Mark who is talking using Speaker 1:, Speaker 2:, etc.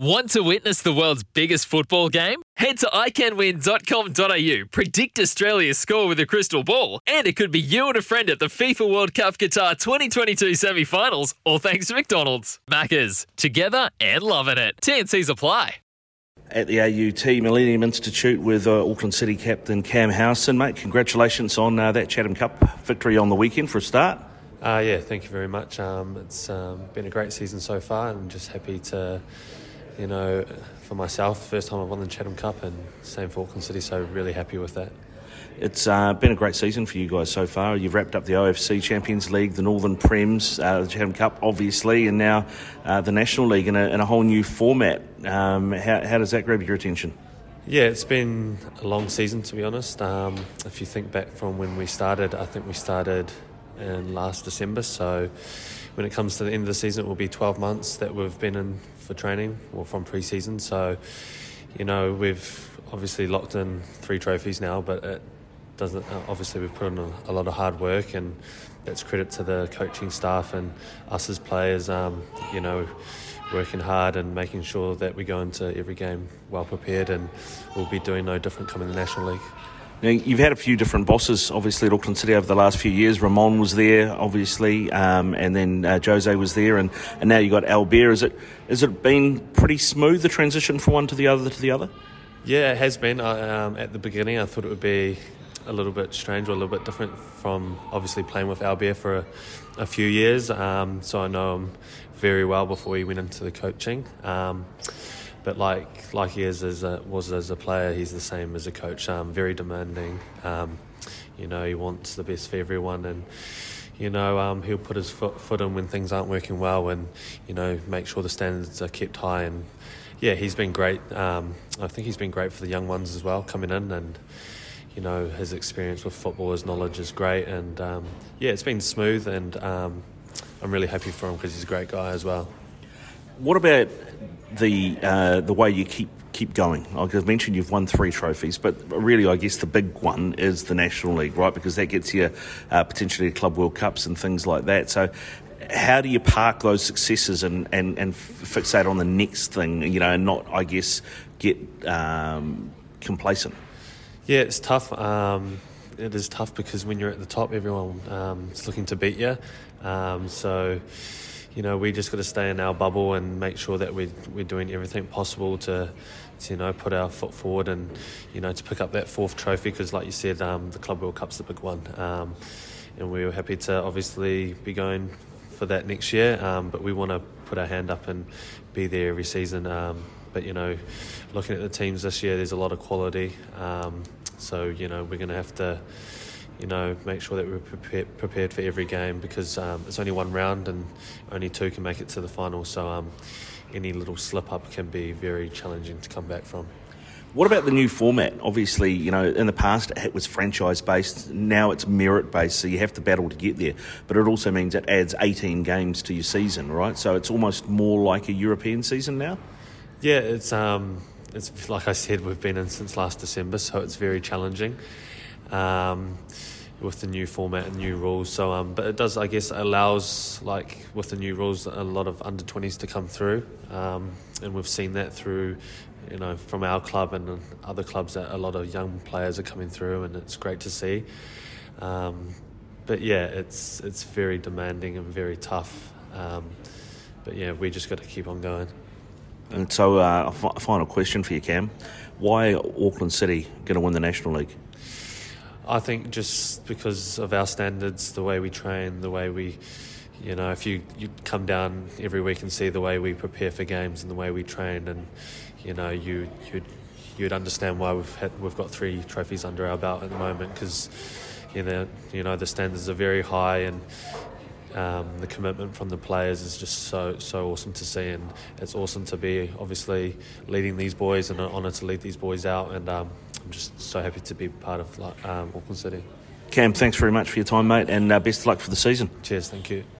Speaker 1: Want to witness the world's biggest football game? Head to iCanWin.com.au, predict Australia's score with a crystal ball, and it could be you and a friend at the FIFA World Cup Qatar 2022 semi finals, all thanks to McDonald's. Maccas, together and loving it. TNC's apply.
Speaker 2: At the AUT Millennium Institute with uh, Auckland City captain Cam Howieson, mate, congratulations on uh, that Chatham Cup victory on the weekend for a start.
Speaker 3: Uh, yeah, thank you very much. Um, it's um, been a great season so far, and I'm just happy to you know, for myself, first time I've won the Chatham Cup, and same for Auckland City. So really happy with that.
Speaker 2: It's uh, been a great season for you guys so far. You've wrapped up the OFC Champions League, the Northern Prems, uh, the Chatham Cup, obviously, and now uh, the National League in a, in a, whole new format. Um, how, how, does that grab your attention?
Speaker 3: Yeah, it's been a long season to be honest. Um, if you think back from when we started, I think we started in last December. So when it comes to the end of the season, it will be 12 months that we've been in for training or from pre-season. So, you know, we've obviously locked in three trophies now, but it doesn't. Obviously, we've put in a, a lot of hard work, and that's credit to the coaching staff and us as players. Um, you know, working hard and making sure that we go into every game well prepared, and we'll be doing no different coming the National League.
Speaker 2: Now, you've had a few different bosses, obviously, at Auckland City over the last few years. Ramon was there, obviously, um, and then uh, Jose was there, and, and now you've got Albert. Is it, has it been pretty smooth, the transition from one to the other to the other?
Speaker 3: Yeah, it has been. I, um, at the beginning, I thought it would be a little bit strange or a little bit different from obviously playing with Albert for a, a few years. Um, so I know him very well before he went into the coaching. Um, but like like he is as a, was as a player, he's the same as a coach. Um, very demanding. Um, you know, he wants the best for everyone, and you know um, he'll put his foot, foot in when things aren't working well, and you know make sure the standards are kept high. And yeah, he's been great. Um, I think he's been great for the young ones as well coming in, and you know his experience with football, his knowledge is great, and um, yeah, it's been smooth, and um, I'm really happy for him because he's a great guy as well.
Speaker 2: What about the uh, the way you keep keep going? Like I mentioned, you've won three trophies, but really, I guess the big one is the National League, right? Because that gets you uh, potentially Club World Cups and things like that. So, how do you park those successes and, and, and fixate on the next thing, you know, and not, I guess, get um, complacent?
Speaker 3: Yeah, it's tough. Um, it is tough because when you're at the top, everyone um, is looking to beat you. Um, so you know, we just got to stay in our bubble and make sure that we're, we're doing everything possible to, to, you know, put our foot forward and, you know, to pick up that fourth trophy because, like you said, um, the Club World Cup's the big one. Um, and we were happy to obviously be going for that next year, um, but we want to put our hand up and be there every season. Um, but, you know, looking at the teams this year, there's a lot of quality. Um, so, you know, we're going to have to you know, make sure that we're prepared, prepared for every game because um, it's only one round and only two can make it to the final. So um, any little slip up can be very challenging to come back from.
Speaker 2: What about the new format? Obviously, you know, in the past it was franchise based. Now it's merit based, so you have to battle to get there. But it also means it adds 18 games to your season, right? So it's almost more like a European season now.
Speaker 3: Yeah, it's um, it's like I said, we've been in since last December, so it's very challenging um, with the new format and new rules. So, um, but it does, I guess, allows like with the new rules a lot of under twenties to come through, um, and we've seen that through. You know, from our club and other clubs, that a lot of young players are coming through, and it's great to see. Um, but yeah, it's it's very demanding and very tough. Um, but yeah, we just got to keep on going.
Speaker 2: And so, uh, final question for you, Cam: Why Auckland City going to win the National League?
Speaker 3: I think just because of our standards, the way we train, the way we, you know, if you, you come down every week and see the way we prepare for games and the way we train, and you know, you you'd you'd understand why we've had we've got three trophies under our belt at the moment because you know you know the standards are very high and. Um, the commitment from the players is just so so awesome to see, and it's awesome to be obviously leading these boys, and an honour to lead these boys out. And um, I'm just so happy to be part of um, Auckland City.
Speaker 2: Cam, thanks very much for your time, mate, and uh, best of luck for the season.
Speaker 3: Cheers, thank you.